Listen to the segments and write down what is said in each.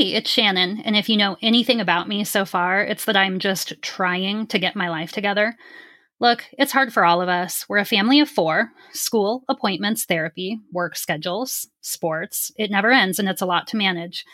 Hey, it's Shannon. And if you know anything about me so far, it's that I'm just trying to get my life together. Look, it's hard for all of us. We're a family of four school, appointments, therapy, work schedules, sports. It never ends, and it's a lot to manage.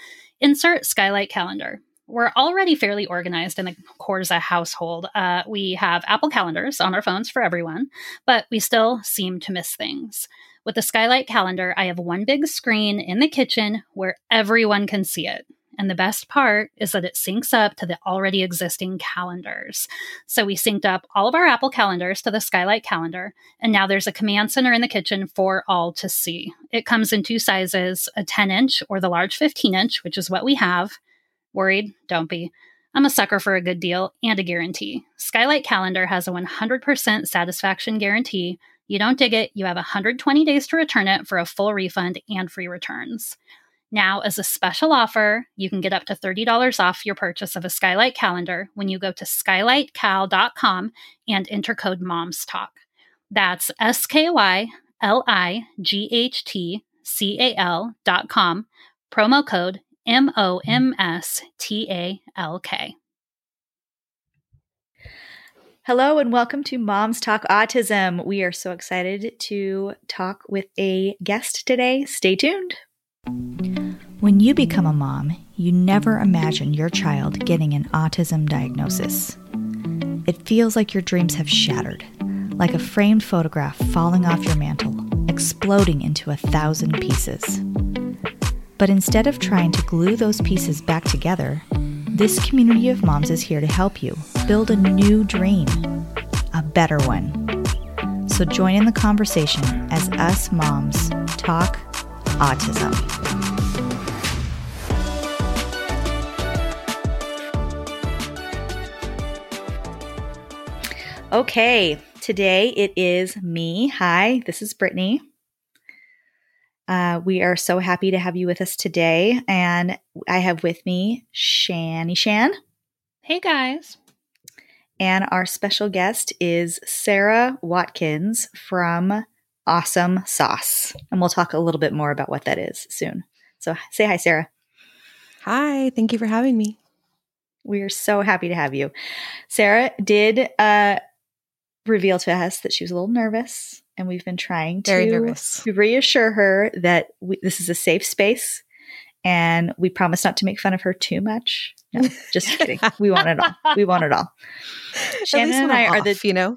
Insert Skylight Calendar. We're already fairly organized in the Corza household. Uh, we have Apple calendars on our phones for everyone, but we still seem to miss things. With the Skylight calendar, I have one big screen in the kitchen where everyone can see it. And the best part is that it syncs up to the already existing calendars. So we synced up all of our Apple calendars to the Skylight calendar, and now there's a command center in the kitchen for all to see. It comes in two sizes a 10 inch or the large 15 inch, which is what we have. Worried? Don't be. I'm a sucker for a good deal and a guarantee. Skylight Calendar has a 100% satisfaction guarantee you don't dig it, you have 120 days to return it for a full refund and free returns. Now, as a special offer, you can get up to $30 off your purchase of a Skylight calendar when you go to skylightcal.com and enter code MOMSTALK. That's S K Y L I G H T C A L dot com, promo code M O M S T A L K. Hello and welcome to Moms Talk Autism. We are so excited to talk with a guest today. Stay tuned. When you become a mom, you never imagine your child getting an autism diagnosis. It feels like your dreams have shattered, like a framed photograph falling off your mantle, exploding into a thousand pieces. But instead of trying to glue those pieces back together, this community of moms is here to help you build a new dream, a better one. So join in the conversation as us moms talk autism. Okay, today it is me. Hi, this is Brittany. Uh, we are so happy to have you with us today. And I have with me Shani Shan. Hey, guys. And our special guest is Sarah Watkins from AUsome Sauce. And we'll talk a little bit more about what that is soon. So say hi, Sarah. Hi. Thank you for having me. We are so happy to have you. Sarah did uh, reveal to us that she was a little nervous and we've been trying to reassure her that we, this is a safe space and we promise not to make fun of her too much. No, just kidding. we want it all. We want it all. Shannon and I are the you know.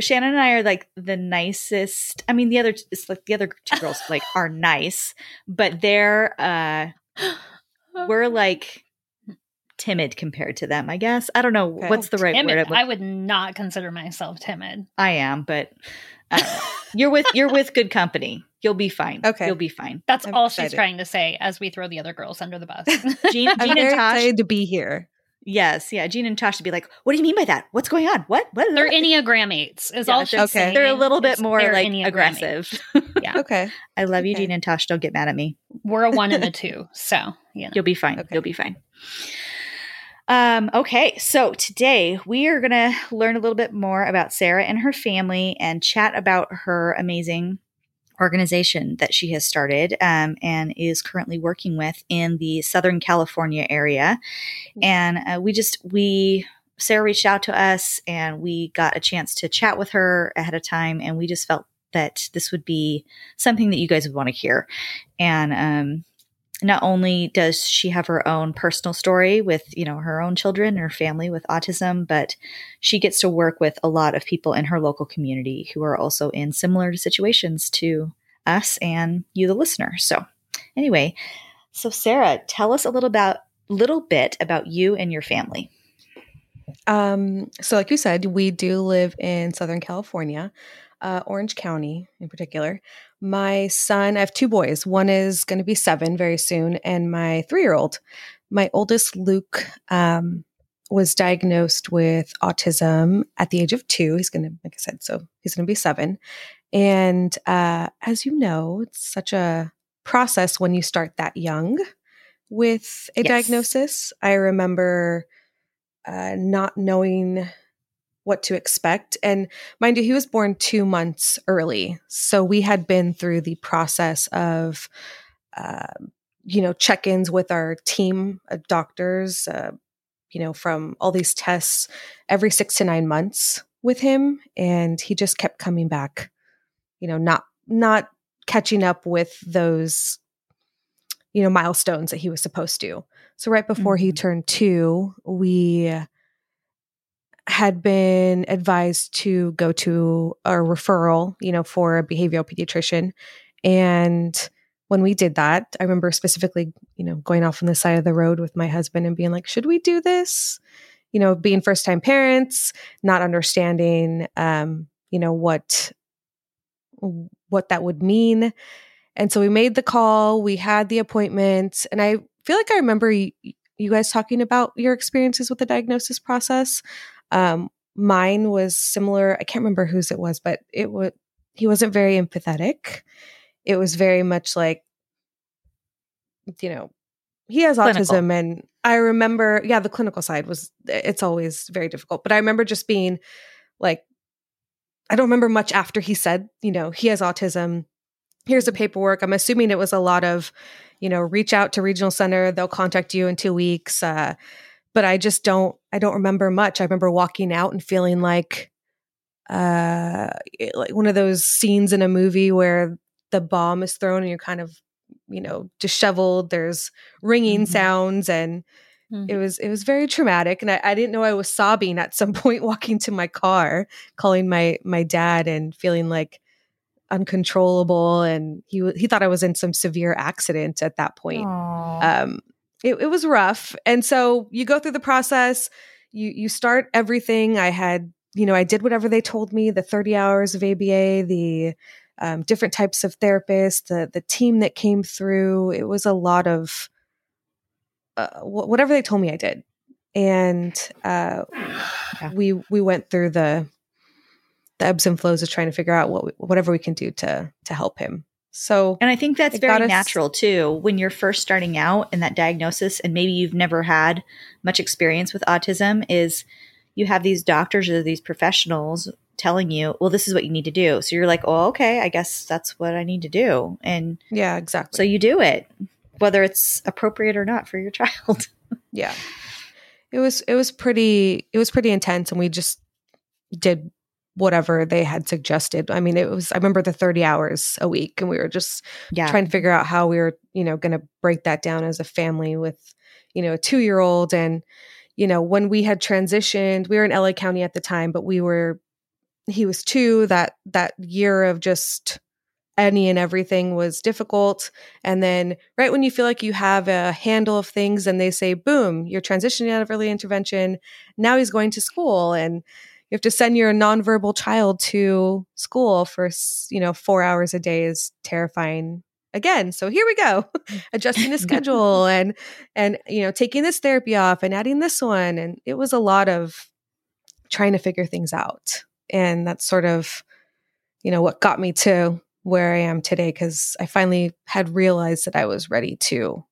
Shannon and I are like the nicest. I mean, the other it's like the other two girls like are nice, but they're uh we're like timid compared to them. I guess I don't know okay. what's the right timid. word. I would not consider myself timid. I am, but you're with you're with good company. You'll be fine. Okay, you'll be fine. That's I'm all excited. she's trying to say as we throw the other girls under the bus. Jean, I'm Jean very Tosh, excited to be here. Yes, yeah. Jean and Tosh to be like, "What do you mean by that? What's going on? What? What?" They're enneagram eights. Is yeah, all she's okay. saying. They're a little bit more like aggressive. yeah. Okay. I love you, okay. Jean and Tosh. Don't get mad at me. We're a one and a two, so you know. you'll be fine. Okay. You'll be fine. Um, okay, so today we are going to learn a little bit more about Sarah and her family and chat about her amazing organization that she has started um, and is currently working with in the Southern California area. And uh, we just, we, Sarah reached out to us and we got a chance to chat with her ahead of time. And we just felt that this would be something that you guys would want to hear. And um, not only does she have her own personal story with you know her own children and her family with autism but she gets to work with a lot of people in her local community who are also in similar situations to us and you the listener so anyway so sarah tell us a little about little bit about you and your family um so like you said we do live in southern california uh, Orange County in particular. My son, I have two boys. One is going to be seven very soon, and my three year old. My oldest, Luke, um, was diagnosed with autism at the age of two. He's going to, like I said, so he's going to be seven. And uh, as you know, it's such a process when you start that young with a yes. diagnosis. I remember uh, not knowing what to expect. And mind you, he was born two months early. So we had been through the process of uh, you know, check ins with our team of doctors, uh, you know, from all these tests every six to nine months with him. And he just kept coming back, you know, not, not catching up with those, you know, milestones that he was supposed to. So right before mm-hmm. he turned two, we had been advised to go to a referral, you know, for a behavioral pediatrician. And when we did that, I remember specifically, you know, going off on the side of the road with my husband and being like, should we do this? You know, being first time parents, not understanding, um, you know, what, what that would mean. And so we made the call, we had the appointment, and I feel like I remember you, you guys talking about your experiences with the diagnosis process. Um, mine was similar. I can't remember whose it was, but it was, he wasn't very empathetic it was very much like you know he has clinical. autism and i remember yeah the clinical side was it's always very difficult but i remember just being like i don't remember much after he said you know he has autism here's the paperwork i'm assuming it was a lot of you know reach out to regional center they'll contact you in two weeks uh, but i just don't i don't remember much. I remember walking out and feeling like uh like one of those scenes in a movie where the bomb is thrown and you're kind of you know disheveled. There's ringing mm-hmm. sounds and mm-hmm. it was it was very traumatic. And I, I, didn't know i was sobbing at some point walking to my car calling my my dad and feeling like uncontrollable. And he he thought i was in some severe accident at that point. Um it, it was rough and so you go through the process you you start everything i had you know i did whatever they told me the 30 hours of aba the um, different types of therapists, the the team that came through. It was a lot of uh, whatever they told me I did, and uh, yeah. we we went through the the ebbs and flows of trying to figure out what whatever we can do to to help him. So, and I think that's very natural too when you're first starting out in that diagnosis, and maybe you've never had much experience with autism. Is you have these doctors or these professionals telling you, well, this is what you need to do. So you're like, oh, okay, I guess that's what I need to do. And yeah, exactly. So you do it, whether it's appropriate or not for your child. yeah. It was, it was pretty, it was pretty intense. And we just did whatever they had suggested. I mean, it was, I remember the 30 hours a week and we were just yeah. trying to figure out how we were, you know, going to break that down as a family with, you know, a two year old. And, you know, when we had transitioned, we were in LA County at the time, but we were he was two that that year of just any and everything was difficult and then right when you feel like you have a handle of things and they say boom you're transitioning out of early intervention now he's going to school and you have to send your nonverbal child to school for you know 4 hours a day is terrifying again. So here we go adjusting the schedule and and you know taking this therapy off and adding this one. And it was a lot of trying to figure things out. And that's sort of you know what got me to where I am today because I finally had realized that I was ready to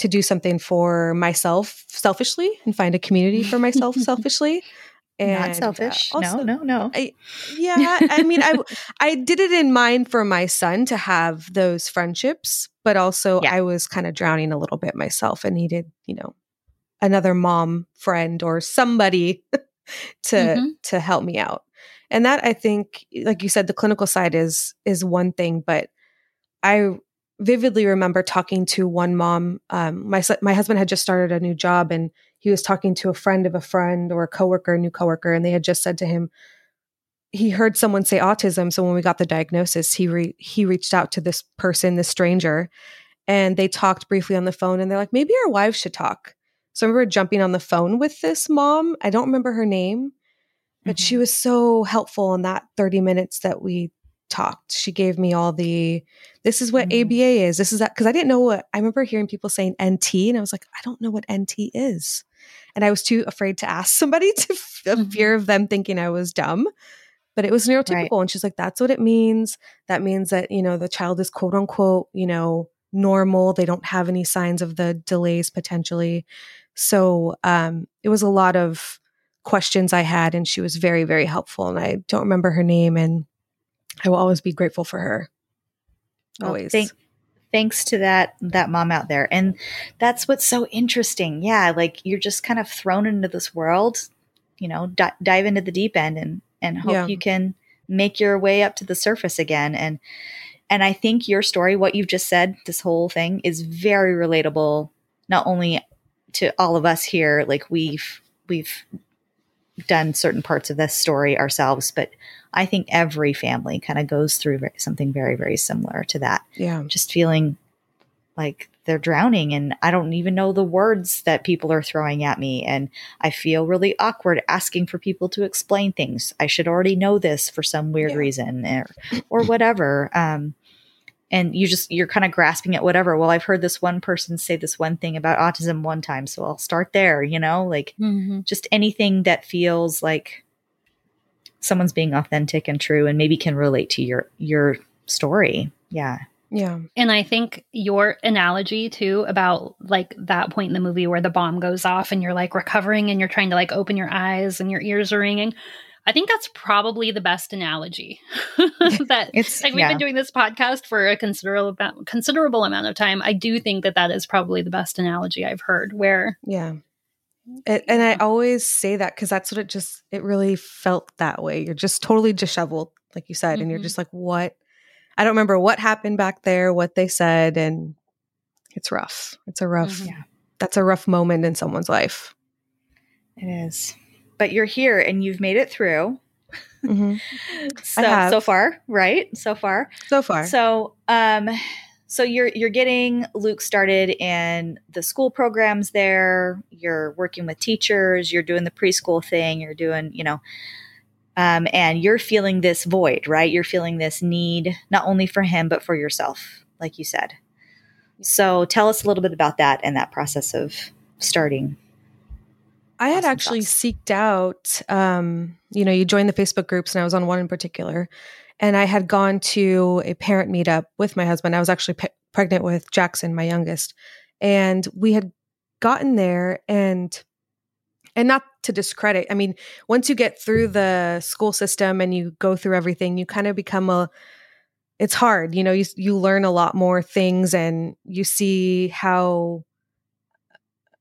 to do something for myself selfishly and find a community for myself selfishly. And Not uh, selfish. Uh, also, no, no, no. I, yeah, I mean, I I did it in mind for my son to have those friendships, but also yeah. I was kind of drowning a little bit myself and needed, you know, another mom friend or somebody to mm-hmm. to help me out and that i think like you said the clinical side is is one thing but i vividly remember talking to one mom um, my my husband had just started a new job and he was talking to a friend of a friend or a coworker a new coworker and they had just said to him he heard someone say autism so when we got the diagnosis he re- he reached out to this person this stranger and they talked briefly on the phone and they're like maybe our wives should talk so I remember jumping on the phone with this mom. I don't remember her name, but mm-hmm. she was so helpful in that 30 minutes that we talked. She gave me all the this is what mm-hmm. ABA is. This is that because I didn't know what I remember hearing people saying NT and I was like, I don't know what NT is. And I was too afraid to ask somebody to mm-hmm. fear of them thinking I was dumb. But it was neurotypical. Right. And she's like, that's what it means. That means that, you know, the child is quote unquote, you know, normal. They don't have any signs of the delays potentially. So um, it was a lot of questions I had, and she was very, very helpful. And I don't remember her name, and I will always be grateful for her. Always. Well, thank, thanks to that that mom out there. And that's what's so interesting. Yeah like you're just kind of thrown into this world you know di- dive into the deep end and and hope Yeah. you can make your way up to the surface again. And and i think your story what you've just said this whole thing is very relatable not only to all of us here like we've we've done certain parts of this story ourselves but i think every family kind of goes through something very very similar to that Yeah. just feeling like they're drowning and I don't even know the words that people are throwing at me and I feel really awkward asking for people to explain things. I should already know this for some weird Yeah. reason or or whatever. Um and you just you're kind of grasping at whatever. Well, I've heard this one person say this one thing about autism one time, so I'll start there, you know? Like Mhm. just anything that feels like someone's being authentic and true and maybe can relate to your your story. Yeah. Yeah. And I think your analogy too about like that point in the movie where the bomb goes off and you're like recovering and you're trying to like open your eyes and your ears are ringing. I think that's probably the best analogy. that It's like we've yeah. been doing this podcast for a considerable amount, considerable amount of time. I do think that that is probably the best analogy I've heard. Where Yeah. It, and I always say that because that's what it just, it really felt that way. You're just totally disheveled, like you said, and you're Mhm. just like, what? I don't remember what happened back there, what they said, and it's rough. It's a rough, Mhm. Yeah. that's a rough moment in someone's life. It is. But you're here and you've made it through. Mhm. So so far, right? So far. So far. So um so you're you're getting Luke started in the school programs there. You're working with teachers, you're doing the preschool thing, you're doing, you know, um, and you're feeling this void, right? You're feeling this need not only for him but for yourself, like you said. So tell us a little bit about that and that process of starting. I had Awesome actually sauce. seeked out, um, you know, you joined the Facebook groups, and I was on one in particular. And I had gone to a parent meetup with my husband. I was actually pe- pregnant with Jackson, my youngest, and we had gotten there and and not to discredit. I mean, once you get through the school system and you go through everything, you kind of become a. It's hard, you know. You you learn a lot more things, and you see how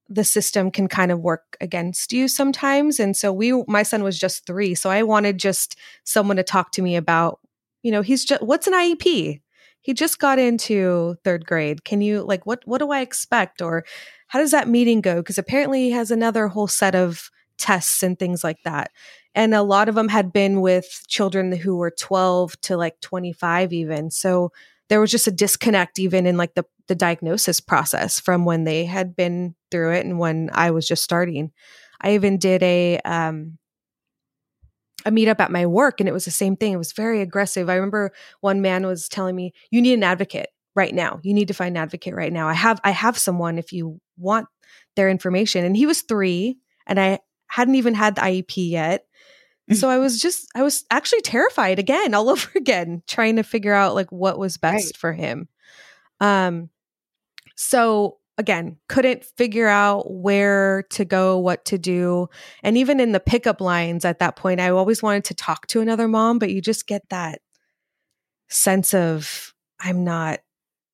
the system can kind of work against you sometimes and so we my son was just 3 so i wanted just someone to talk to me about you know he's just what's an iep he just got into third grade. Can you like what what do i expect? Or how does that meeting go? Because apparently he has another whole set of tests and things like that. And a lot of them had been with children who were 12 to like 25 even. So there was just a disconnect even in like the the diagnosis process from when they had been through it and when I was just starting. I even did a um a meetup at my work and it was the same thing. It was very aggressive. I remember one man was telling me, "You need an advocate right now. You need to find an advocate right now. I have I have someone if you want their information." And he was 3 and I hadn't even had the IEP yet. Mm. So I was just I was actually terrified again all over again trying to figure out like what was best Right. for him. Um so again, couldn't figure out where to go, what to do. And even in the pickup lines at that point, I always wanted to talk to another mom, but you just get that sense of I'm not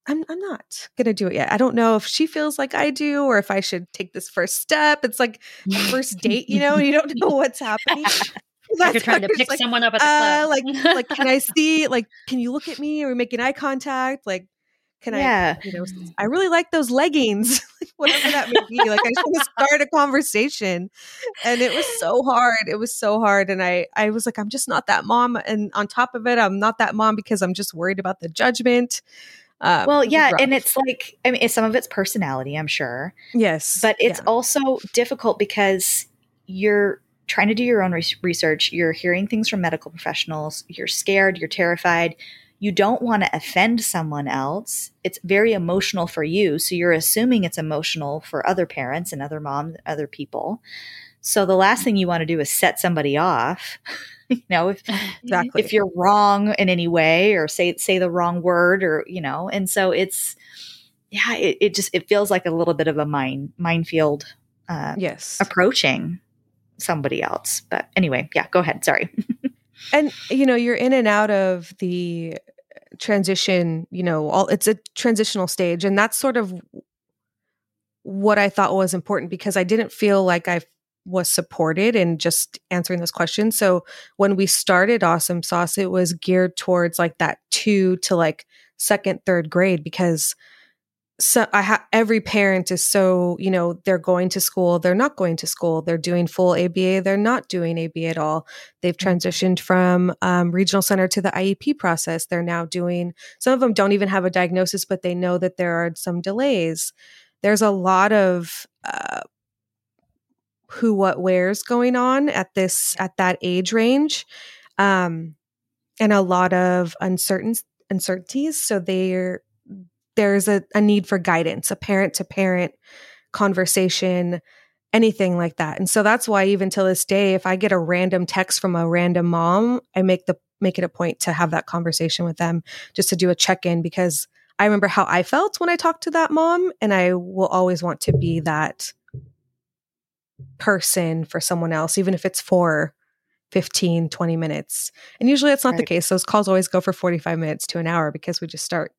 I'm I'm not going to do it yet. I don't know if she feels like I do or if I should take this first step. It's like first date, you know, you don't know what's happening. like you're trying to pick like, someone up at the uh, club. like like can I see like can you look at me? Are we making eye contact? Like can I yeah. you know, I really like those leggings, whatever that may be. Like I just want to start a conversation. And it was so hard. It was so hard. And I, I was like, I'm just not that mom. And on top of it, I'm not that mom because I'm just worried about the judgment. Um, Well, yeah, rough. and it's like I mean, it's some of it's personality, I'm sure, yes, but it's yeah. also difficult because you're trying to do your own res- research. You're hearing things from medical professionals. You're scared. You're terrified. You don't want to offend someone else. It's very emotional for you, so you're assuming it's emotional for other parents and other moms, other people. So the last thing you want to do is set somebody off. you know, if exactly. if you're wrong in any way or say say the wrong word or you know and so it's yeah it, it just it feels like a little bit of a mine minefield uh, yes, approaching somebody else but anyway yeah go ahead sorry and you know you're in and out of the transition, you know, all it's a transitional stage. And that's sort of what I thought was important because I didn't feel like I was supported in just answering those questions. So when we started AUsome Sauce, it was geared towards like that two to like second, third grade because so I ha- every parent is so you know they're going to school they're not going to school they're doing full ABA they're not doing ABA at all. They've mm-hmm. transitioned from um, regional center to the IEP process. They're now doing some of them don't even have a diagnosis but they know that there are some delays. There's a lot of uh, who what where's going on at this at that age range um, and a lot of uncertain uncertainties. So they're there's a, a need for guidance, a parent to parent conversation, anything like that. And so that's why even till this day, if I get a random text from a random mom, I make the make it a point to have that conversation with them just to do a check-in because I remember how I felt when I talked to that mom and I will always want to be that person for someone else even if it's for 15 20 minutes and usually that's not right. the case those calls always go for 45 minutes to an hour because we just start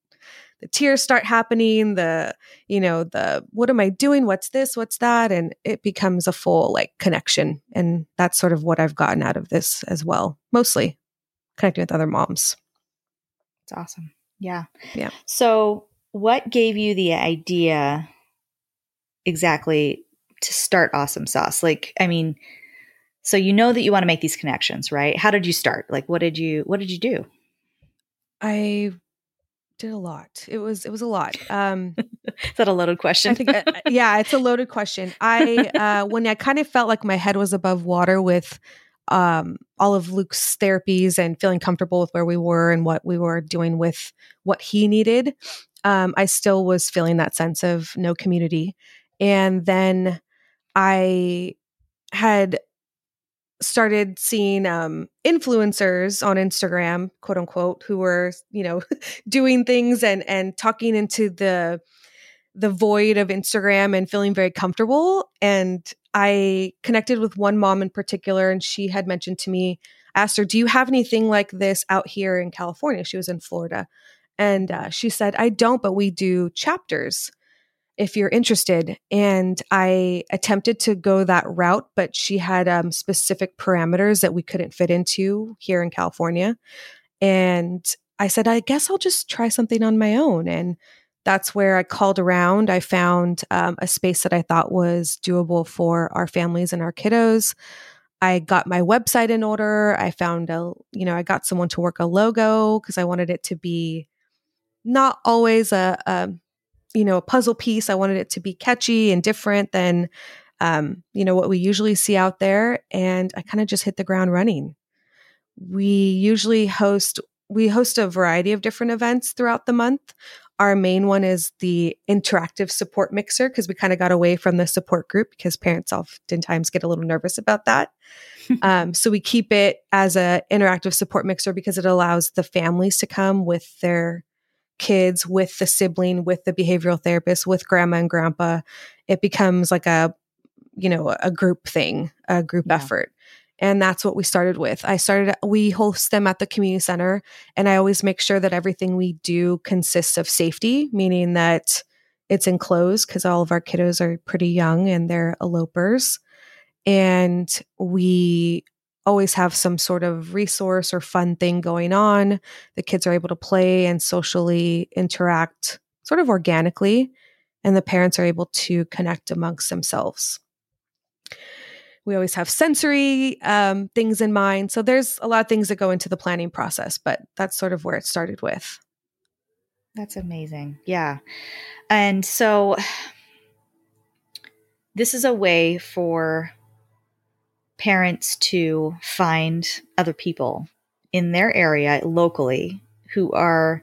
the tears start happening the you know the what am i doing? What's this? What's that? And it becomes a full like connection. And that's sort of what i've gotten out of this as well mostly connecting with other moms. It's awesome. Yeah. Yeah. So what gave you the idea exactly to start AUsome Sauce? Like i mean so you know that you want to make these connections right? How did you start? Like what did you what did you do? I did a lot. It was it was a lot. Um, Is that a loaded question? I think, uh, yeah, it's a loaded question. I uh, when I kind of felt like my head was above water with um, all of Luke's therapies and feeling comfortable with where we were and what we were doing with what he needed, um, I still was feeling that sense of no community. And then I had started seeing um, influencers on Instagram, quote unquote, who were you know doing things and and talking into the the void of Instagram and feeling very comfortable. And I connected with one mom in particular, and she had mentioned to me, asked her, "Do you have anything like this out here in California?" She was in Florida, and uh, she said, "I don't, but we do chapters." If you're interested. And I attempted to go that route, but she had um, specific parameters that we couldn't fit into here in California. And I said, I guess I'll just try something on my own. And that's where I called around. I found um, a space that I thought was doable for our families and our kiddos. I got my website in order. I found a, you know, I got someone to work a logo because I wanted it to be not always a, a you know, a puzzle piece. I wanted it to be catchy and different than, um, you know, what we usually see out there. And I kind of just hit the ground running. We usually host, we host a variety of different events throughout the month. Our main one is the interactive support mixer because we kind of got away from the support group because parents oftentimes get a little nervous about that. um, so we keep it as a interactive support mixer because it allows the families to come with their kids with the sibling with the behavioral therapist with grandma and grandpa it becomes like a you know a group thing a group yeah. effort. And that's what we started with. I started we host them at the community center and i always make sure that everything we do consists of safety meaning that it's enclosed because all of our kiddos are pretty young and they're elopers. And we always have some sort of resource or fun thing going on. The kids are able to play and socially interact sort of organically, and the parents are able to connect amongst themselves. We always have sensory um, things in mind. So there's a lot of things that go into the planning process, but that's sort of where it started with. That's amazing. Yeah. And so this is a way for parents to find other people in their area locally who are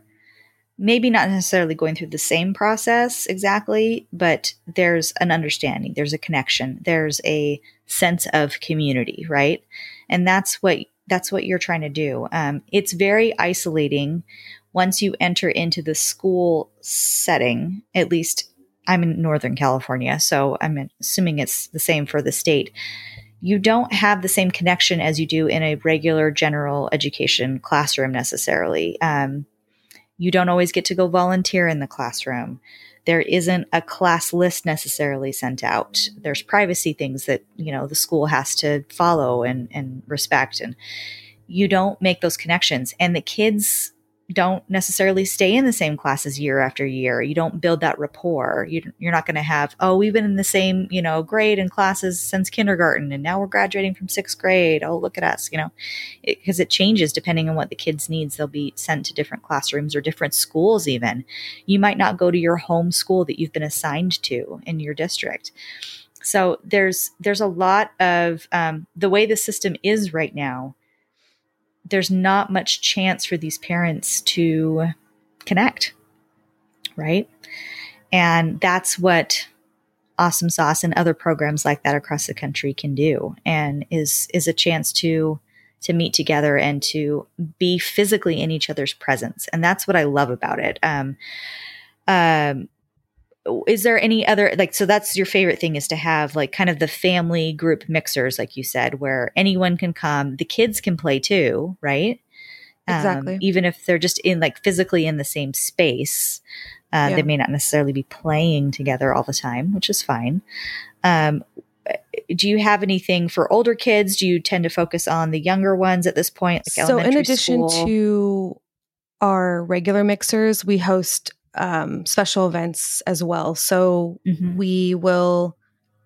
maybe not necessarily going through the same process exactly, but there's an understanding, there's a connection, there's a sense of community, right? And that's what that's what you're trying to do. Um, it's very isolating once you enter into the school setting. At least I'm in Northern California, so I'm assuming it's the same for the state you don't have the same connection as you do in a regular general education classroom necessarily. Um, You don't always get to go volunteer in the classroom. There isn't a class list necessarily sent out. There's privacy things that, you know, the school has to follow and, and respect. And you don't make those connections. And the kids don't necessarily stay in the same classes year after year. You don't build that rapport. You, are not going to have, oh, we've been in the same, you know, grade and classes since kindergarten, and now we're graduating from sixth grade. Oh, look at us, you know, because it, it, changes depending on what the kids' needs. They'll be sent to different classrooms or different schools. Even you might not go to your home school that you've been assigned to in your district. So there's there's a lot of um, the way the system is right now there's not much chance for these parents to connect, right? And that's what AUsome Sauce and other programs like that across the country can do, and is is a chance to to meet together and to be physically in each other's presence, and that's what I love about it. Um, um, is there any other like so that's your favorite thing is to have like kind of the family group mixers like you said where anyone can come the kids can play too right um, exactly um, even if they're just in like physically in the same space uh, yeah. they may not necessarily be playing together all the time which is fine um, do you have anything for older kids do you tend to focus on the younger ones at this point like so in addition school? to our regular mixers we host um, special events as well. So mm-hmm. we will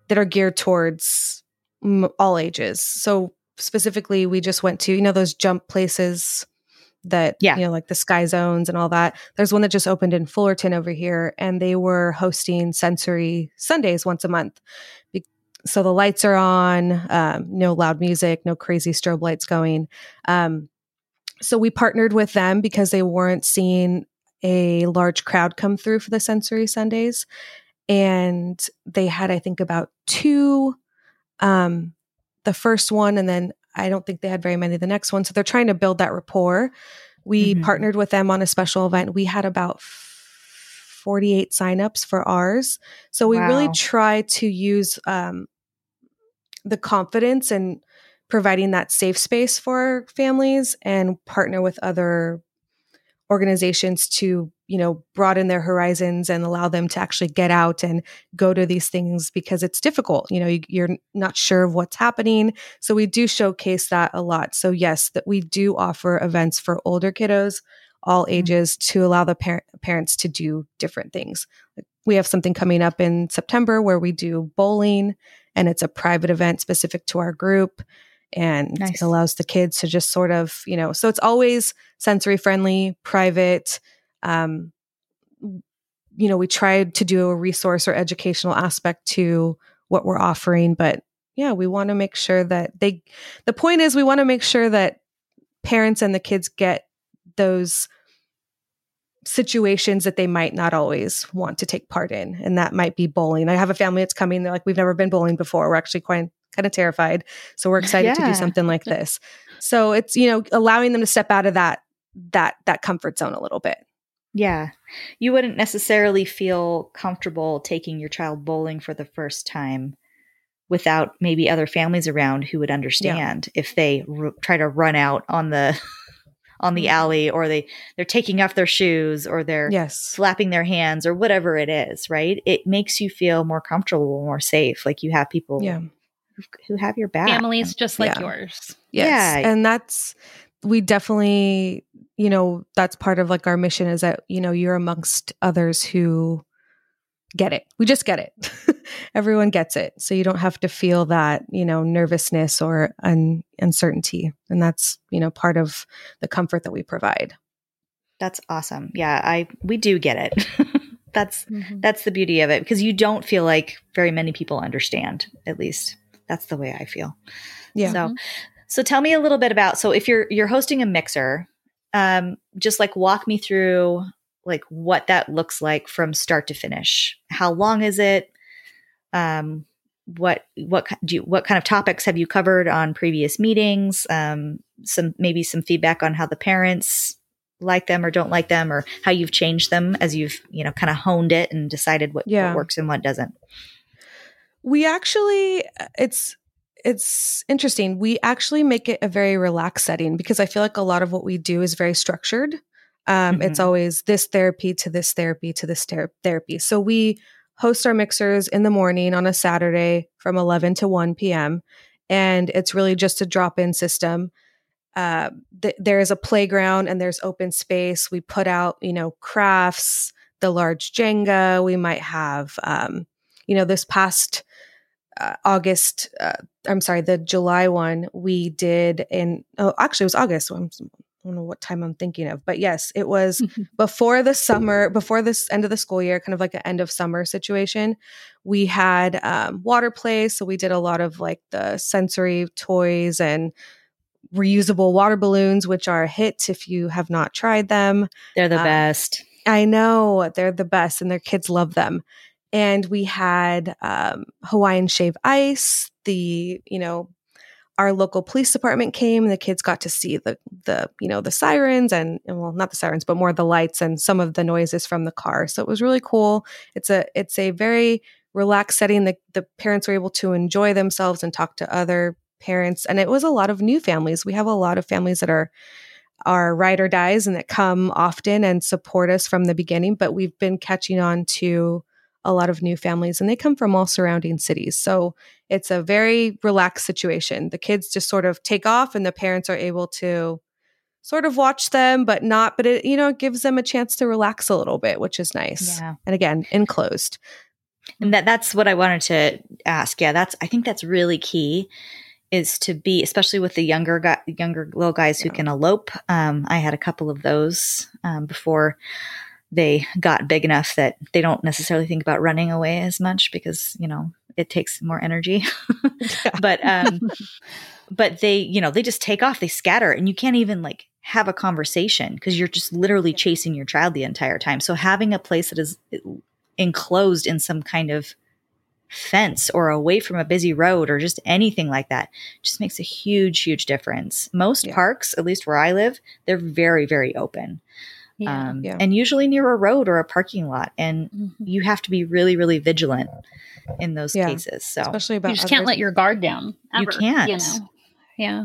that are geared towards m- all ages. So specifically, we just went to you know those jump places that yeah. you know like the sky zones and all that. There's one that just opened in Fullerton over here, and they were hosting sensory Sundays once a month. Be- so the lights are on, um, no loud music, no crazy strobe lights going. Um, so we partnered with them because they weren't seeing a large crowd come through for the sensory Sundays. And they had, I think, about two, um, the first one, and then I don't think they had very many the next one. So they're trying to build that rapport. We mm-hmm. partnered with them on a special event. We had about 48 signups for ours. So we wow. really try to use um, the confidence and providing that safe space for families and partner with other organizations to you know broaden their horizons and allow them to actually get out and go to these things because it's difficult. You know you, are not sure of what's happening. So we do showcase that a lot. So yes that we do offer events for older kiddos all mm-hmm. ages to allow the par- parents to do different things. We have something coming up in september where we do bowling and it's a private event specific to our group and nice. it allows the kids to just sort of you know so it's always sensory friendly private um you know we tried to do a resource or educational aspect to what we're offering but yeah we want to make sure that they the point is we want to make sure that parents and the kids get those situations that they might not always want to take part in and that might be bowling i have a family that's coming they're like we've never been bowling before we're actually quite kind of terrified. So we're excited yeah. to do something like this. So it's, you know, allowing them to step out of that that that comfort zone a little bit. Yeah. You wouldn't necessarily feel comfortable taking your child bowling for the first time without maybe other families around who would understand yeah. if they r- try to run out on the on the mm-hmm. alley or they they're taking off their shoes or they're yes. flapping their hands or whatever it is, right? It makes you feel more comfortable, more safe, like you have people yeah who have your back. Families just like yeah. yours. Yes. Yeah. And that's, we definitely, you know, that's part of like our mission is that, you know, you're amongst others who get it. We just get it. Everyone gets it. So you don't have to feel that, you know, nervousness or un- uncertainty. And that's, you know, part of the comfort that we provide. That's awesome. Yeah, I we do get it. that's mm-hmm. that's the beauty of it because you don't feel like very many people understand at least that's the way I feel. Yeah. So, mm-hmm. so tell me a little bit about. So, if you're you're hosting a mixer, um, just like walk me through like what that looks like from start to finish. How long is it? Um, what what do you, what kind of topics have you covered on previous meetings? Um, some maybe some feedback on how the parents like them or don't like them, or how you've changed them as you've you know kind of honed it and decided what, yeah. what works and what doesn't. We actually, it's it's interesting. We actually make it a very relaxed setting because I feel like a lot of what we do is very structured. Um, mm-hmm. It's always this therapy to this therapy to this ter- therapy. So we host our mixers in the morning on a Saturday from 11 to 1 p.m. And it's really just a drop in system. Uh, th- there is a playground and there's open space. We put out, you know, crafts, the large Jenga. We might have, um, you know, this past uh, August, uh, I'm sorry, the July one we did in, oh, actually it was August. So I'm, I don't know what time I'm thinking of, but yes, it was before the summer, before this end of the school year, kind of like an end of summer situation. We had um, water play, so we did a lot of like the sensory toys and reusable water balloons, which are a hit if you have not tried them. They're the um, best. I know they're the best, and their kids love them. And we had um, Hawaiian shave ice, the you know our local police department came and the kids got to see the the you know the sirens and, and, well not the sirens but more the lights and some of the noises from the car. So it was really cool. It's a it's a very relaxed setting. The, the parents were able to enjoy themselves and talk to other parents and it was a lot of new families. We have a lot of families that are are ride or dies and that come often and support us from the beginning but we've been catching on to a lot of new families and they come from all surrounding cities. So it's a very relaxed situation. The kids just sort of take off and the parents are able to sort of watch them, but not, but it, you know, gives them a chance to relax a little bit, which is nice. Yeah. And again, enclosed. And that that's what I wanted to ask. Yeah, that's I think that's really key is to be especially with the younger guy, younger little guys who yeah. can elope. Um, I had a couple of those um, before they got big enough that they don't necessarily think about running away as much because you know it takes more energy. But um but they you know they just take off they scatter and you can't even like have a conversation because you're just literally chasing your child the entire time. So having a place that is enclosed in some kind of fence or away from a busy road or just anything like that just makes a huge huge difference. Most yeah. parks at least where i live they're very very open yeah, um, yeah. and usually near a road or a parking lot. And mm-hmm. you have to be really, really vigilant in those yeah. cases. So especially about you just others. can't let your guard down. Ever, you can't. You know? Yeah.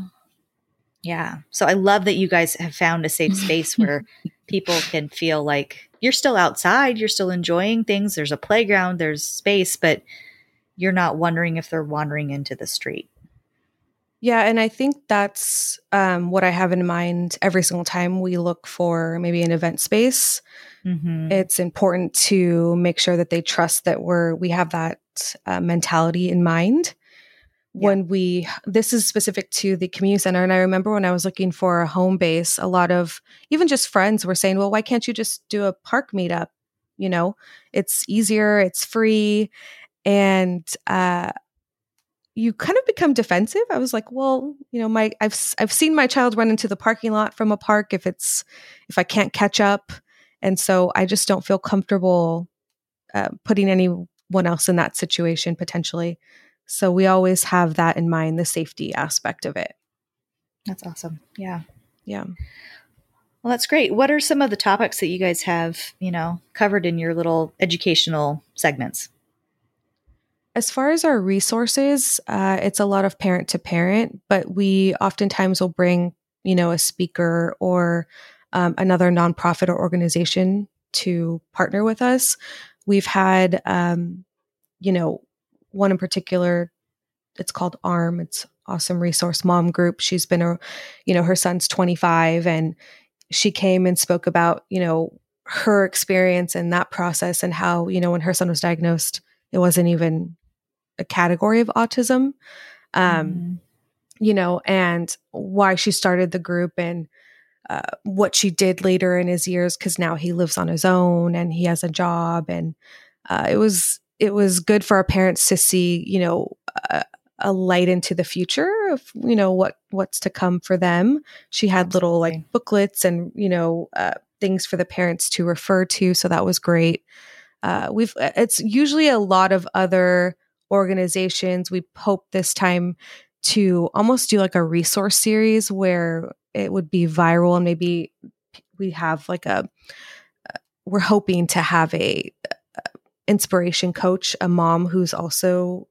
Yeah. So I love that you guys have found a safe space where people can feel like you're still outside, you're still enjoying things. There's a playground, there's space, but you're not wondering if they're wandering into the street. Yeah, and I think that's um, what I have in mind every single time we look for maybe an event space. Mm-hmm. It's important to make sure that they trust that we're we have that uh, mentality in mind yeah. when we. This is specific to the community center, and I remember when I was looking for a home base, a lot of even just friends were saying, "Well, why can't you just do a park meetup? You know, it's easier, it's free." And uh, you kind of become defensive. I was like, well, you know, my I've I've seen my child run into the parking lot from a park if it's if I can't catch up, and so I just don't feel comfortable uh, putting anyone else in that situation potentially. So we always have that in mind, the safety aspect of it. That's awesome. Yeah. Yeah. Well, that's great. What are some of the topics that you guys have, you know, covered in your little educational segments? As far as our resources, uh, it's a lot of parent to parent, but we oftentimes will bring, you know, a speaker or um, another nonprofit or organization to partner with us. We've had, um, you know, one in particular. It's called ARM. It's awesome resource mom group. She's been a, you know, her son's 25 and she came and spoke about, you know, her experience and that process and how, you know, when her son was diagnosed, it wasn't even a category of autism. Um, mm-hmm. You know, and why she started the group and uh, what she did later in his years because now he lives on his own and he has a job and uh, it was it was good for our parents to see you know a, a, light into the future of you know what what's to come for them she had little like booklets and you know uh, things for the parents to refer to so that was great uh, we've it's usually a lot of other organizations. We hope this time to almost do like a resource series where it would be viral and maybe we have like a we're hoping to have a, a inspiration coach, a mom who's also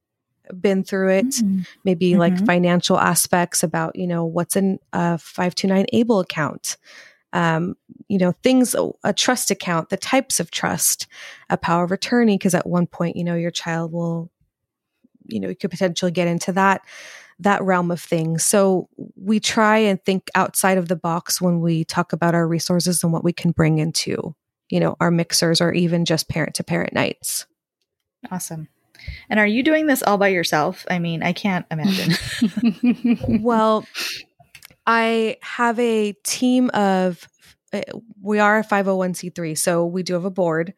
been through it, mm-hmm. maybe mm-hmm. like financial aspects about, you know, what's in a 529 able account. um, you know, things, a trust account, the types of trust, a power of attorney, because at one point, you know, your child will, you know, you could potentially get into that that realm of things. So we try and think outside of the box when we talk about our resources and what we can bring into, you know, our mixers or even just parent to parent nights. Awesome. And are you doing this all by yourself? I mean, I can't imagine. well, I have a team of we are a 501c3 so we do have a board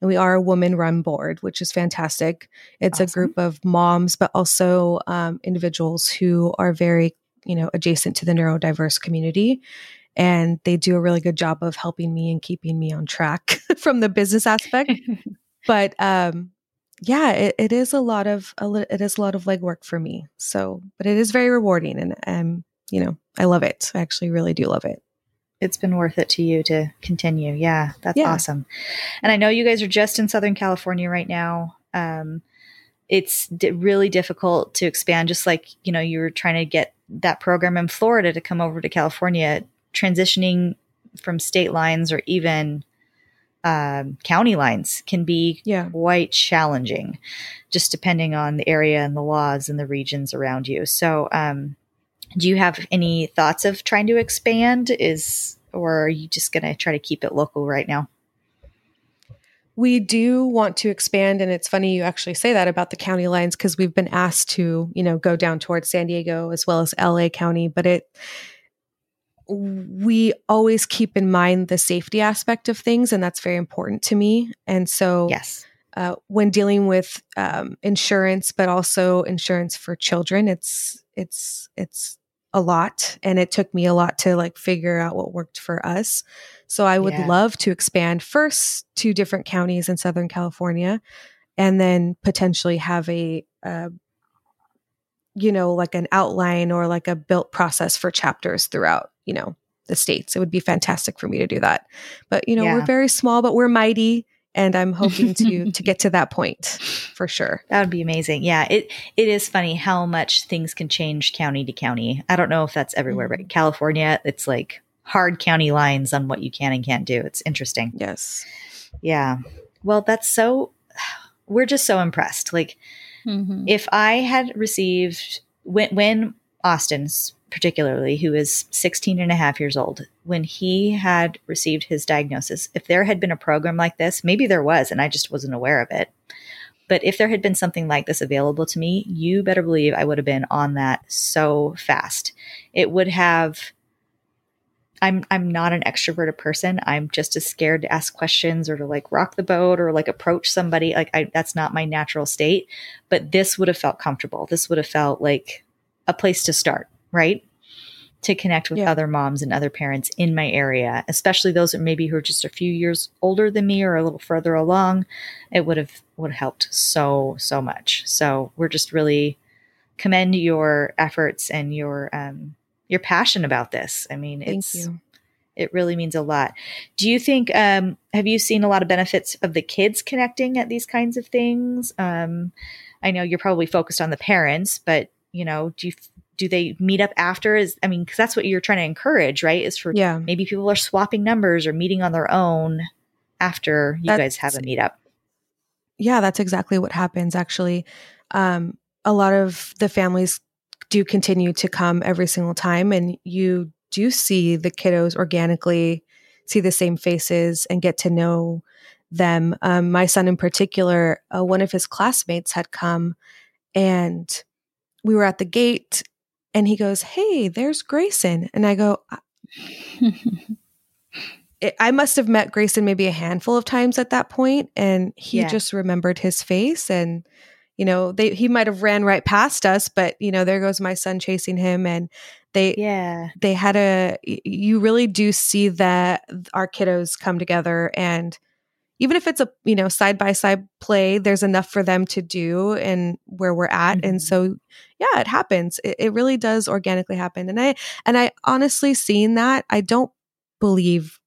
and we are a woman run board which is fantastic it's awesome. a group of moms but also um, individuals who are very you know adjacent to the neurodiverse community and they do a really good job of helping me and keeping me on track from the business aspect but um yeah it, it is a lot of a, it is a lot of legwork for me so but it is very rewarding and um you know I love it. I actually really do love it. It's been worth it to you to continue. Yeah, that's yeah. awesome. And I know you guys are just in Southern California right now. Um, it's d- really difficult to expand, just like, you know, you were trying to get that program in Florida to come over to California, transitioning from state lines or even um, county lines can be yeah. quite challenging, just depending on the area and the laws and the regions around you. So, um, do you have any thoughts of trying to expand? Is or are you just going to try to keep it local right now? We do want to expand and it's funny you actually say that about the county lines because we've been asked to you know go down towards san diego as well as la county but it we always keep in mind the safety aspect of things and that's very important to me. And so yes uh, when dealing with um, insurance but also insurance for children it's it's it's a lot and it took me a lot to like figure out what worked for us. So I would yeah. love to expand first to different counties in Southern California and then potentially have a, uh, you know, like an outline or like a built process for chapters throughout, you know, the states. It would be fantastic for me to do that. But, you know, yeah. we're very small, but we're mighty and I'm hoping to to get to that point for sure. That would be amazing. Yeah, it it is funny how much things can change county to county. I don't know if that's everywhere, but California, it's like hard county lines on what you can and can't do. It's interesting. Yes. Yeah. Well, that's so we're just so impressed. Like mm-hmm. if I had received when when Austin's particularly, who is 16 and a half years old, when he had received his diagnosis, if there had been a program like this, maybe there was, and I just wasn't aware of it. But if there had been something like this available to me, you better believe I would have been on that so fast. It would have I'm I'm not an extroverted person. I'm just as scared to ask questions or to like rock the boat or like approach somebody. Like I that's not my natural state. But this would have felt comfortable. This would have felt like a place to start right? To connect with yeah. other moms and other parents in my area, especially those that maybe who are just a few years older than me or a little further along, it would have would have helped so so much. So we're just really commend your efforts and your um, your passion about this. I mean, Thank it's you. it really means a lot. Do you think? Um, have you seen a lot of benefits of the kids connecting at these kinds of things? Um, I know you're probably focused on the parents, but you know, do you do they meet up after is i mean because that's what you're trying to encourage right? Is for yeah. maybe people are swapping numbers or meeting on their own after you that's, guys have a meetup. Yeah that's exactly what happens actually. Um, a lot of the families do continue to come every single time and you do see the kiddos organically see the same faces and get to know them. Um, my son in particular uh, one of his classmates had come and we were at the gate and he goes, Hey, there's Grayson. And I go, I must have met Grayson maybe a handful of times at that point, and he yeah. just remembered his face. And you know, they he might have ran right past us, but you know, there goes my son chasing him, and they yeah they had a. You really do see that our kiddos come together and even if it's a you know side by side play there's enough for them to do and where we're at mm-hmm. and so yeah it happens it, it, really does organically happen and i and i honestly seen that i don't believe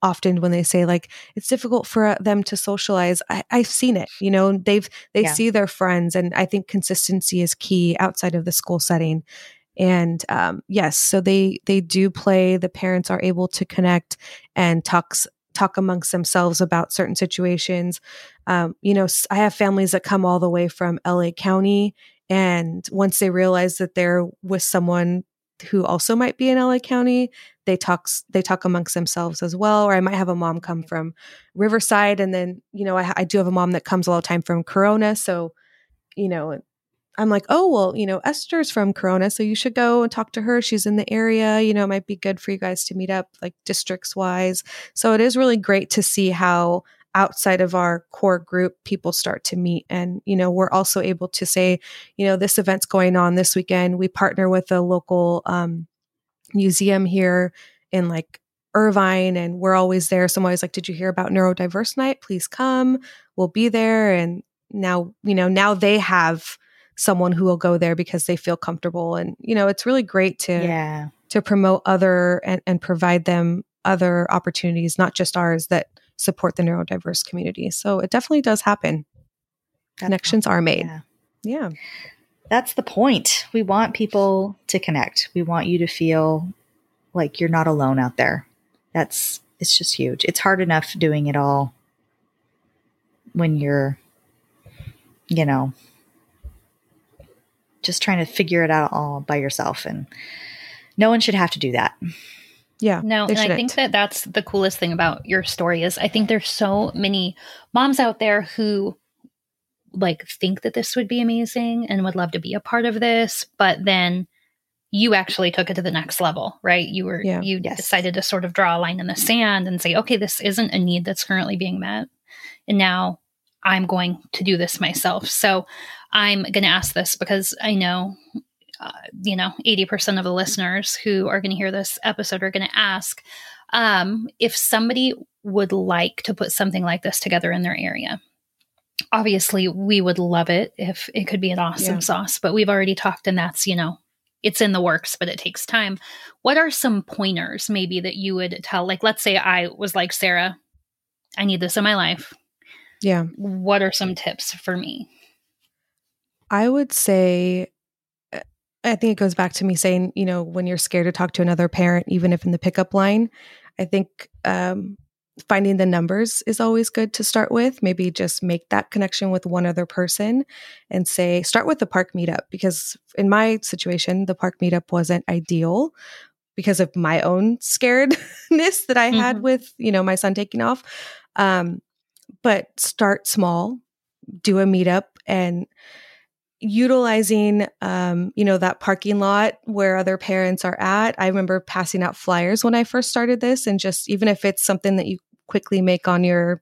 often when they say like it's difficult for uh, them to socialize I, have seen it you know they've they yeah. see their friends and i think consistency is key outside of the school setting And um, yes, so they they do play. The parents are able to connect and talks talk amongst themselves about certain situations. Um, you know, I have families that come all the way from LA County, and once they realize that they're with someone who also might be in LA County, they talk they talk amongst themselves as well. Or I might have a mom come from Riverside, and then you know I, I do have a mom that comes all the time from Corona. So you know I'm like, oh well, you know Esther's from Corona, so you should go and talk to her. She's in the area. You know, it might be good for you guys to meet up, like districts wise. So it is really great to see how outside of our core group people start to meet and you know we're also able to say you know this event's going on this weekend we partner with a local um, museum here in like Irvine and we're always there. So I'm always like, did you hear about neurodiverse night? Please come. We'll be there. And now, you know, now they have someone who will go there because they feel comfortable. And, you know, it's really great to, yeah. to promote other and, and provide them other opportunities, not just ours that support the neurodiverse community. So it definitely does happen. That's Connections awesome. are made. Yeah. yeah that's the point. We want people to connect. We want you to feel like you're not alone out there. That's it's just huge. It's hard enough doing it all when you're you know just trying to figure it out all by yourself and no one should have to do that. Yeah. No, and shouldn't. I think that that's the coolest thing about your story is I think there's so many moms out there who like think that this would be amazing and would love to be a part of this, but then you actually took it to the next level, right? You were yeah. you yes. decided to sort of draw a line in the sand and say, okay, this isn't a need that's currently being met. And now I'm going to do this myself. So I'm going to ask this because I know uh, you know, 80% of the listeners who are going to hear this episode are going to ask um, if somebody would like to put something like this together in their area obviously we would love it if it could be an AUsome yeah. sauce but we've already talked and that's you know it's in the works but it takes time what are some pointers maybe that you would tell like let's say i was like sarah i need this in my life yeah what are some tips for me i would say i think it goes back to me saying you know when you're scared to talk to another parent even if in the pickup line i think um finding the numbers is always good to start with. Maybe just make that connection with one other person and say, start with the park meetup because in my situation, the park meetup wasn't ideal because of my own scaredness that I had mm-hmm. with, you know, my son taking off. Um, but start small, do a meetup and utilizing um, you know that parking lot where other parents are at. I remember passing out flyers when i first started this and just even if it's something that you quickly make on your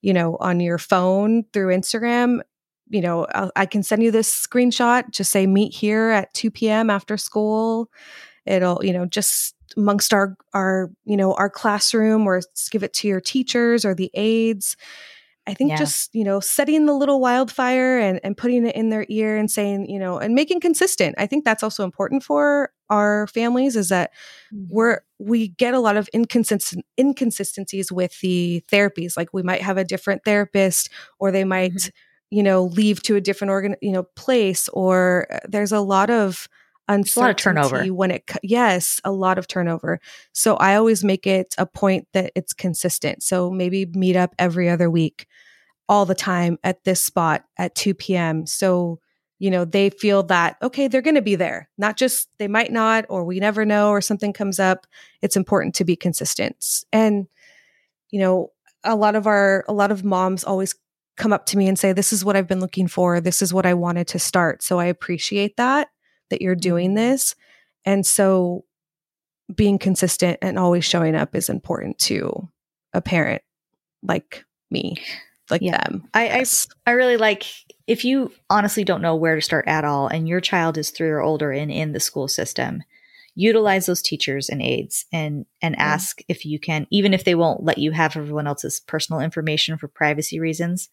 you know on your phone through instagram you know I'll, i can send you this screenshot. Just say meet here at 2 p.m after school. It'll you know just amongst our our you know our classroom or give it to your teachers or the aides I think yeah. just, you know, setting the little wildfire and, and putting it in their ear and saying, you know, and making consistent. I think that's also important for our families is that mm-hmm. we're we get a lot of inconsistent inconsistencies with the therapies. Like we might have a different therapist or they might, mm-hmm. you know, leave to a different organ, you know, place or uh, there's a lot of uncertainty a lot of turnover. when it yes a lot of turnover. So i always make it a point that it's consistent. So maybe meet up every other week all the time at this spot at 2 p.m so you know they feel that okay they're going to be there. Not just they might not or we never know or something comes up. It's important to be consistent. And you know a lot of our a lot of moms always come up to me and say this is what i've been looking for. This is what i wanted to start. So i appreciate that that you're doing mm-hmm. this. And so being consistent and always showing up is important to a parent like me, like yeah. them. I, yes. I I really like if you honestly don't know where to start at all and your child is three or older and in the school system, utilize those teachers and aides and and yeah. ask if you can, even if they won't let you have everyone else's personal information for privacy reasons,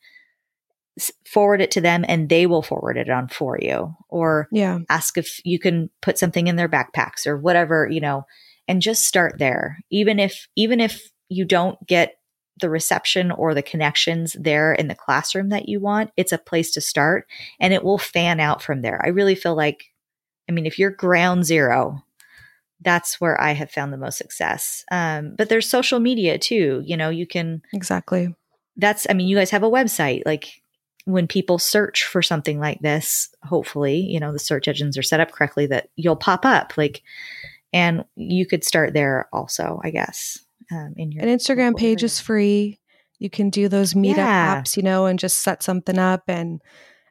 forward it to them and they will forward it on for you or yeah. ask if you can put something in their backpacks or whatever you know and just start there even if even if you don't get the reception or the connections there in the classroom that you want it's a place to start and it will fan out from there i really feel like I mean, if you're ground zero, that's where I have found the most success. Um, but there's social media too. You know, you can exactly. That's. I mean, you guys have a website. Like when people search for something like this, hopefully, you know, the search engines are set up correctly that you'll pop up. Like, and you could start there also, I guess. Um, in your an Instagram page is free. You can do those meetup yeah. apps, you know, and just set something up and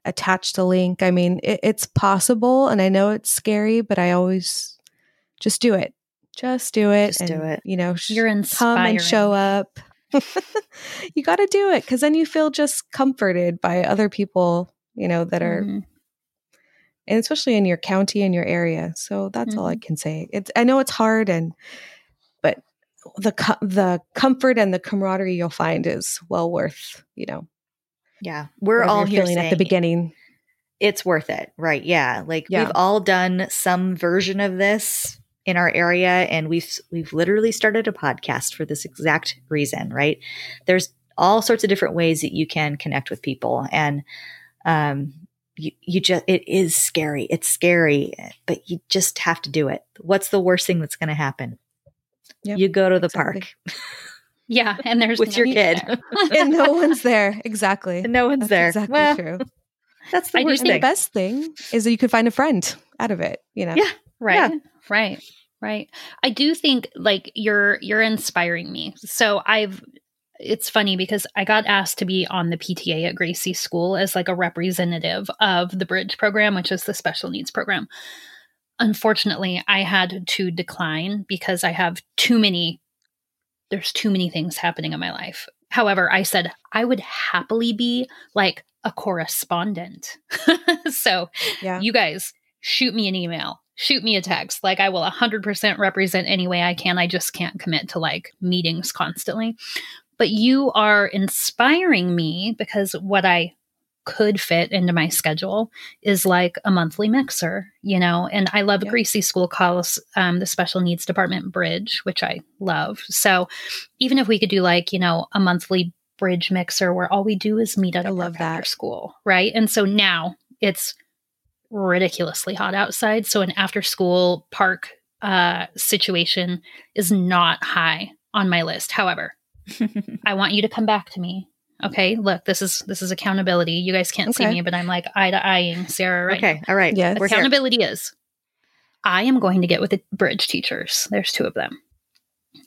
attach the link. I mean, it, it's possible, and I know it's scary, but I always just do it. Just do it. Just and, do it. You know, you're inspiring. Come and show up. you got to do it because then you feel just comforted by other people, you know, that are, mm-hmm. and especially in your county and your area. So that's mm-hmm. all I mm-hmm. can say. It's I know it's hard, and but the the comfort and the camaraderie you'll find is well worth, you know. Yeah, we're all feeling at the beginning. It's worth it, right? Yeah, like yeah. we've all done some version of this in our area and we've we've literally started a podcast for this exact reason, right? There's all sorts of different ways that you can connect with people and um you, you just it is scary. It's scary, but you just have to do it. What's the worst thing that's going to happen? Yep, you go to the exactly. park. Yeah, and there's with no your kid, and no one's there. Exactly, and no one's that's there. Exactly well, true. That's the I worst thing. The best thing is that you could find a friend out of it. You know. Yeah. Right. Yeah. Right. Right. I do think like you're you're inspiring me. So I've it's funny because I got asked to be on the PTA at Gracie School as like a representative of the Bridge program, which is the special needs program. Unfortunately, I had to decline because I have too many there's too many things happening in my life. However, I said I would happily be like a correspondent. so, yeah. you guys shoot me an email shoot me a text. Like I will 100% represent any way I can. I just can't commit to like meetings constantly. But you are inspiring me because what I could fit into my schedule is like a monthly mixer, you know. And I love. Gracie School calls um, the special needs department bridge, which I love. So even if we could do like, you know, a monthly bridge mixer where all we do is meet at I love that. school, right? And so now it's ridiculously hot outside. So an after school park uh, situation is not high on my list. However, I want you to come back to me. Okay, look, this is this is accountability. You guys can't okay. see me, but I'm like eye to eyeing Sarah right Okay, now. all right. Yeah, accountability here. is I am going to get with the bridge teachers. There's two of them.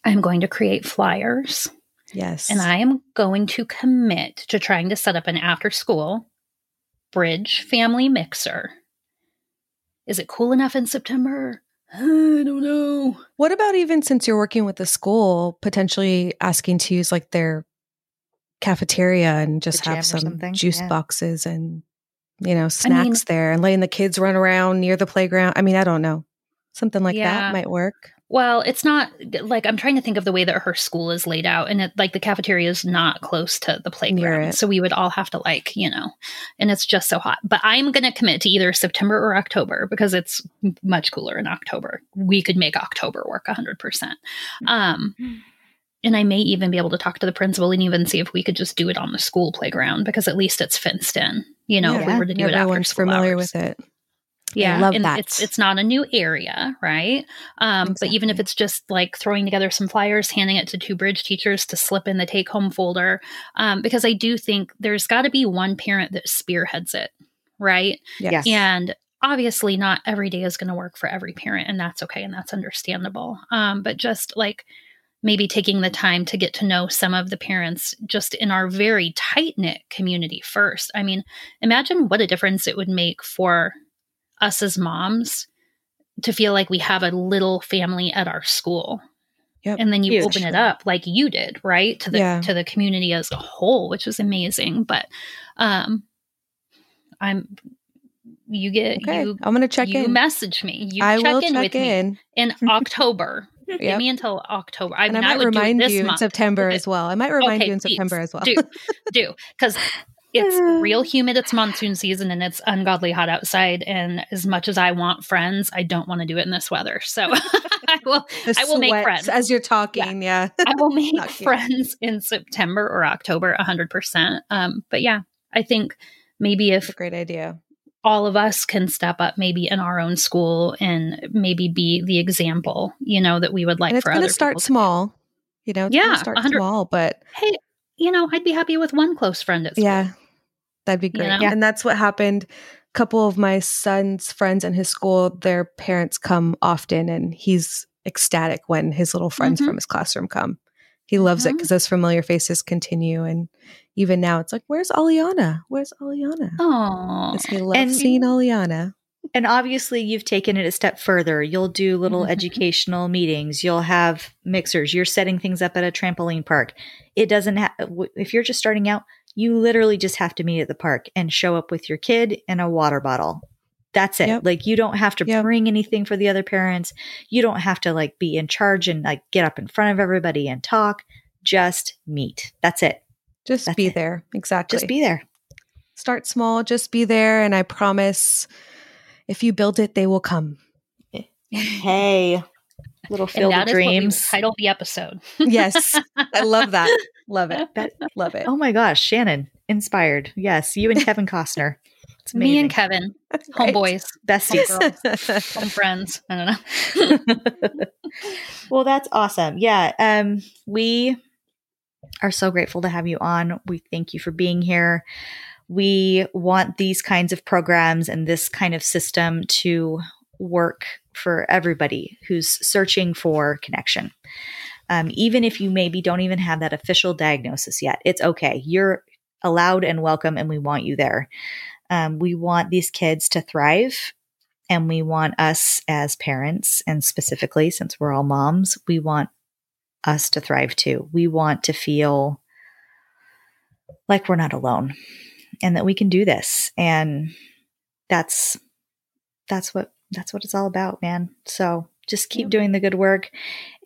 I'm going to create flyers. Yes. And I am going to commit to trying to set up an after school bridge family mixer is it cool enough in September? I don't know. What about even since you're working with the school, potentially asking to use like their cafeteria and just have some juice yeah. boxes and you know snacks I mean, there and letting the kids run around near the playground? I mean, I don't know. Something like yeah. that might work. Well, it's not like I'm trying to think of the way that her school is laid out, and it like the cafeteria is not close to the playground, so we would all have to like you know, and it's just so hot. But I'm going to commit to either September or October because it's much cooler in October. We could make October work 100. percent Um, and I may even be able to talk to the principal and even see if we could just do it on the school playground because at least it's fenced in. You know, yeah, if we were to do it after school familiar hours. with it. Yeah, I love and that. It's it's not a new area, right? Um, exactly. But even if it's just like throwing together some flyers, handing it to two bridge teachers to slip in the take home folder, um, because I do think there's got to be one parent that spearheads it, right? Yes. And obviously, not every day is going to work for every parent, and that's okay and that's understandable. Um, but just like maybe taking the time to get to know some of the parents just in our very tight knit community first. I mean, imagine what a difference it would make for us as moms to feel like we have a little family at our school. Yep. And then you Huge. open it up like you did, right? To the yeah. to the community as a whole, which was amazing. But um I'm you get okay. you I'm gonna check you in. message me. You I check will in check with in. me in October. yep. Give me until October. I, and mean, I might I remind you in September as well. I might remind okay, you in please, September as well. do do because it's real humid. It's monsoon season and it's ungodly hot outside. And as much as I want friends, I don't want to do it in this weather. So I will. I will make friends as you're talking. Yeah, yeah. I will make friends in September or October, hundred um, percent. But yeah, I think maybe if That's a great idea. all of us can step up maybe in our own school and maybe be the example, you know, that we would like and it's for gonna start people to small. You know, Yeah, start 100 small, but Hey, you know, I'd be happy with one close friend at school. yeah, that'd be You great. know? And that's what happened. A couple of my son's friends in his school, their parents come often, and he's ecstatic when his little friends Mhm. from his classroom come. He loves it Mhm. because those familiar faces continue. And even now, it's like, where's Aliana? Where's Aliana? Oh, he loves And- seeing Aliana. And obviously, you've taken it a step further. You'll do little Mhm. educational meetings. You'll have mixers. You're setting things up at a trampoline park. It doesn't have, if you're just starting out, you literally just have to meet at the park and show up with your kid and a water bottle. That's it. Yep. Like, you don't have to Yep. bring anything for the other parents. You don't have to like be in charge and like get up in front of everybody and talk. Just meet. That's it. Just That's be it. there. Exactly. Just be there. Start small, just be there. And I promise if you build it, they will come. Hey, little and field that of is what we dreams. title the episode. Yes. I love that. Love it. That- Love it. Oh my gosh, Shannon, inspired. Yes, you and Kevin Costner. It's Me and. Kevin, homeboys, besties. homegirls, home friends. I don't know. well, that's awesome. Yeah, um, we are so grateful to have you on. We thank you for being here. We want these kinds of programs and this kind of system to work for everybody who's searching for connection. Um, even if you maybe don't even have that official diagnosis yet, it's okay. You're allowed and welcome, and we want you there. Um, we want these kids to thrive and we want us as parents and specifically since we're all moms we want us to thrive too we want to feel like we're not alone and that we can do this and that's that's what that's what it's all about man so just keep Yep. doing the good work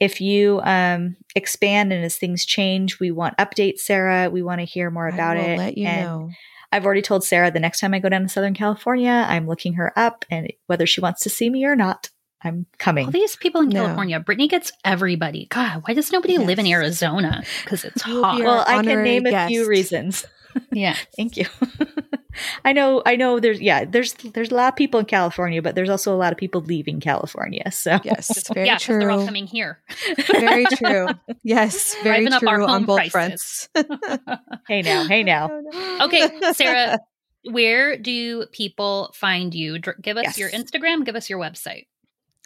if you um expand and as things change we want updates sarah we want to hear more about I will it let you and know. I've already told Sarah the next time I go down to Southern California, I'm looking her up, and whether she wants to see me or not, I'm coming. All these people in No. California, Brittany gets everybody. God, why does nobody live in Arizona? Because it's hot. well, I can honorary name a few reasons. yeah. Thank you. I know, I know. There's yeah, there's there's a lot of people in California, but there's also a lot of people leaving California. So Yes, very yeah, 'cause they're all coming here. Very true. Yes, very Driving up our true on both prices. fronts. hey now, hey now. Okay, Sarah, where do people find you? Give us Yes. your Instagram, give us your website.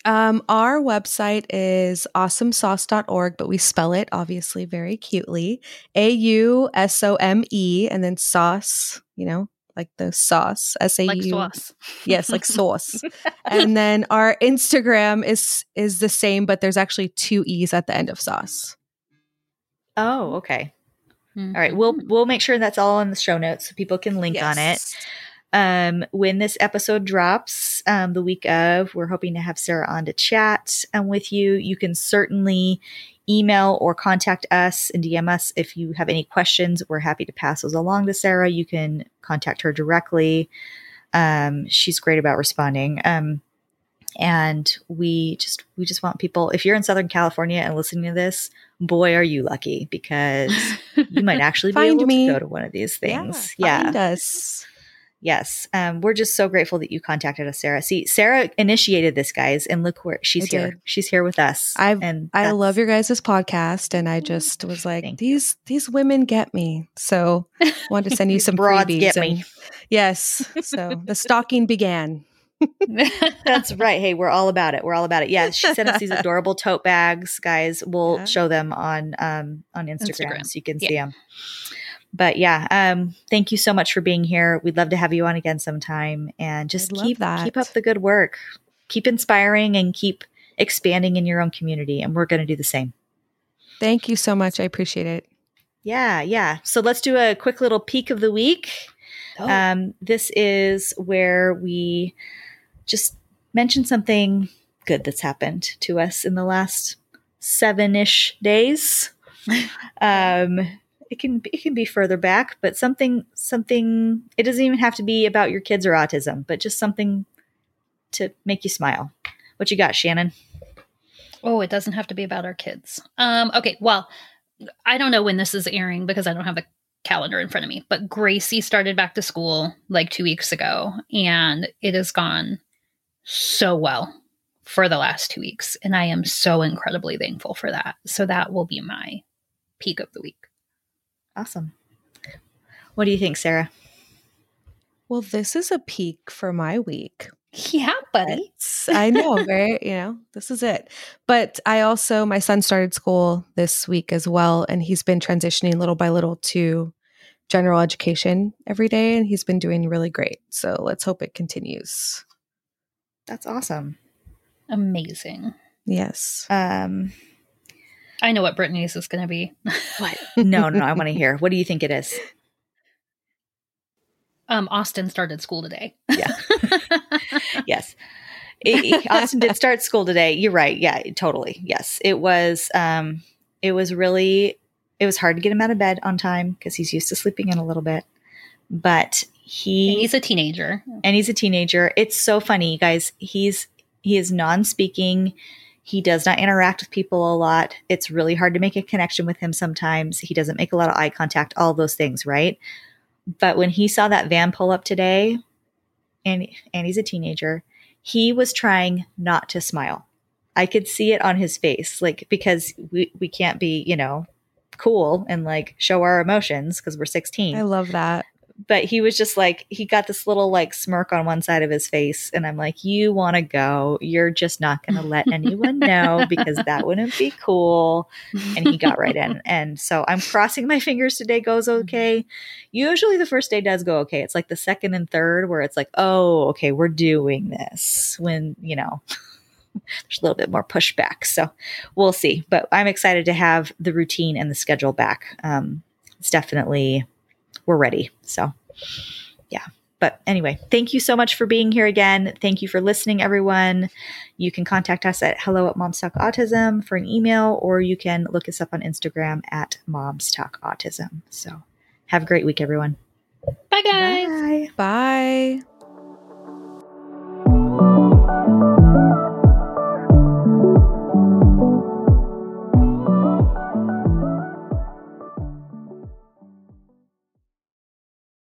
Um, our website is awesomesauce.org, but we spell it obviously very cutely. A U S O M E and then sauce, you know, like the sauce. S A Like sauce. Yes, like sauce. and then our Instagram is is the same, but there's actually two E's at the end of sauce. Oh, okay. All right. We'll mm-hmm. we'll make sure that's all in the show notes so people can link on it. Um, when this episode drops um, the week of we're hoping to have sarah on to chat um, with you you can certainly email or contact us and dm us if you have any questions we're happy to pass those along to sarah you can contact her directly um, she's great about responding um, and we just we just want people if you're in southern california and listening to this boy are you lucky because you might actually be able me. to go to one of these things Yeah. yeah Find us. Yes. Um, we're just so grateful that you contacted us, Sarah. See, Sarah initiated this, guys, and look where she's I here. did. She's here with us. I've- and I love your guys' podcast, and I just was like, Thank these these women get me. So I wanted to send you some freebies. get and- me. Yes. So the stalking began. That's right. Hey, we're all about it. We're all about it. Yeah, she sent us these adorable tote bags, guys. We'll Yeah. show them on um on Instagram, Instagram. so you can Yeah. see them. But yeah, um, thank you so much for being here. We'd love to have you on again sometime, and just keep that. keep up the good work, keep inspiring, and keep expanding in your own community. And we're going to do the same. Thank you so much. I appreciate it. Yeah, yeah. So let's do a quick little peek of the week. Oh. Um, this is where we just mention something good that's happened to us in the last seven ish days. um, it can be, it can be further back, but something something. It doesn't even have to be about your kids or autism, but just something to make you smile. What you got, Shannon? Oh, it doesn't have to be about our kids. Um, okay, well, I don't know when this is airing because I don't have a calendar in front of me, but Gracie started back to school like two weeks ago, and it has gone so well for the last two weeks. And I am so incredibly thankful for that. So that will be my peak of the week. Awesome. What do you think, Sarah? Well, this is a peak for my week. Yeah, buddy. It's, I know, right? you know, this is it. But I also, my son started school this week as well, and he's been transitioning little by little to general education every day, and he's been doing really great. So let's hope it continues. That's awesome. Amazing. Yes. Um, I know what Brittany's is going to be. what? No, no, I want to hear. What do you think it is? Um, Austin started school today. Yeah. yes. It- it- Austin did start school today. You're right. Yeah, totally. Yes. It was um it was really it was hard to get him out of bed on time because he's used to sleeping in a little bit. But he And he's a teenager. and he's a teenager. It's so funny, you guys. He's he is non-speaking. He does not interact with people a lot. It's really hard to make a connection with him sometimes. He doesn't make a lot of eye contact, all those things, right? But when he saw that van pull up today, and and he's a teenager, he was trying not to smile. I could see it on his face, like because we we can't be, you know, cool and like show our emotions because we're 16 I love that. But he was just like he got this little like smirk on one side of his face and i'm like you want to go? You're just not going to let anyone know because that wouldn't be cool. And he got right in. And so i'm crossing my fingers today goes okay. Usually the first day does go okay. It's like the second and third where it's like oh okay we're doing this when you know there's a little bit more pushback. So we'll see. But i'm excited to have the routine and the schedule back. Um, it's definitely we're ready. So, yeah. But anyway, thank you so much for being here again. Thank you for listening, everyone. You can contact us at hello at Moms Talk Autism for an email, or you can look us up on Instagram at Moms Talk Autism. So, have a great week, everyone. Bye, guys. Bye. Bye.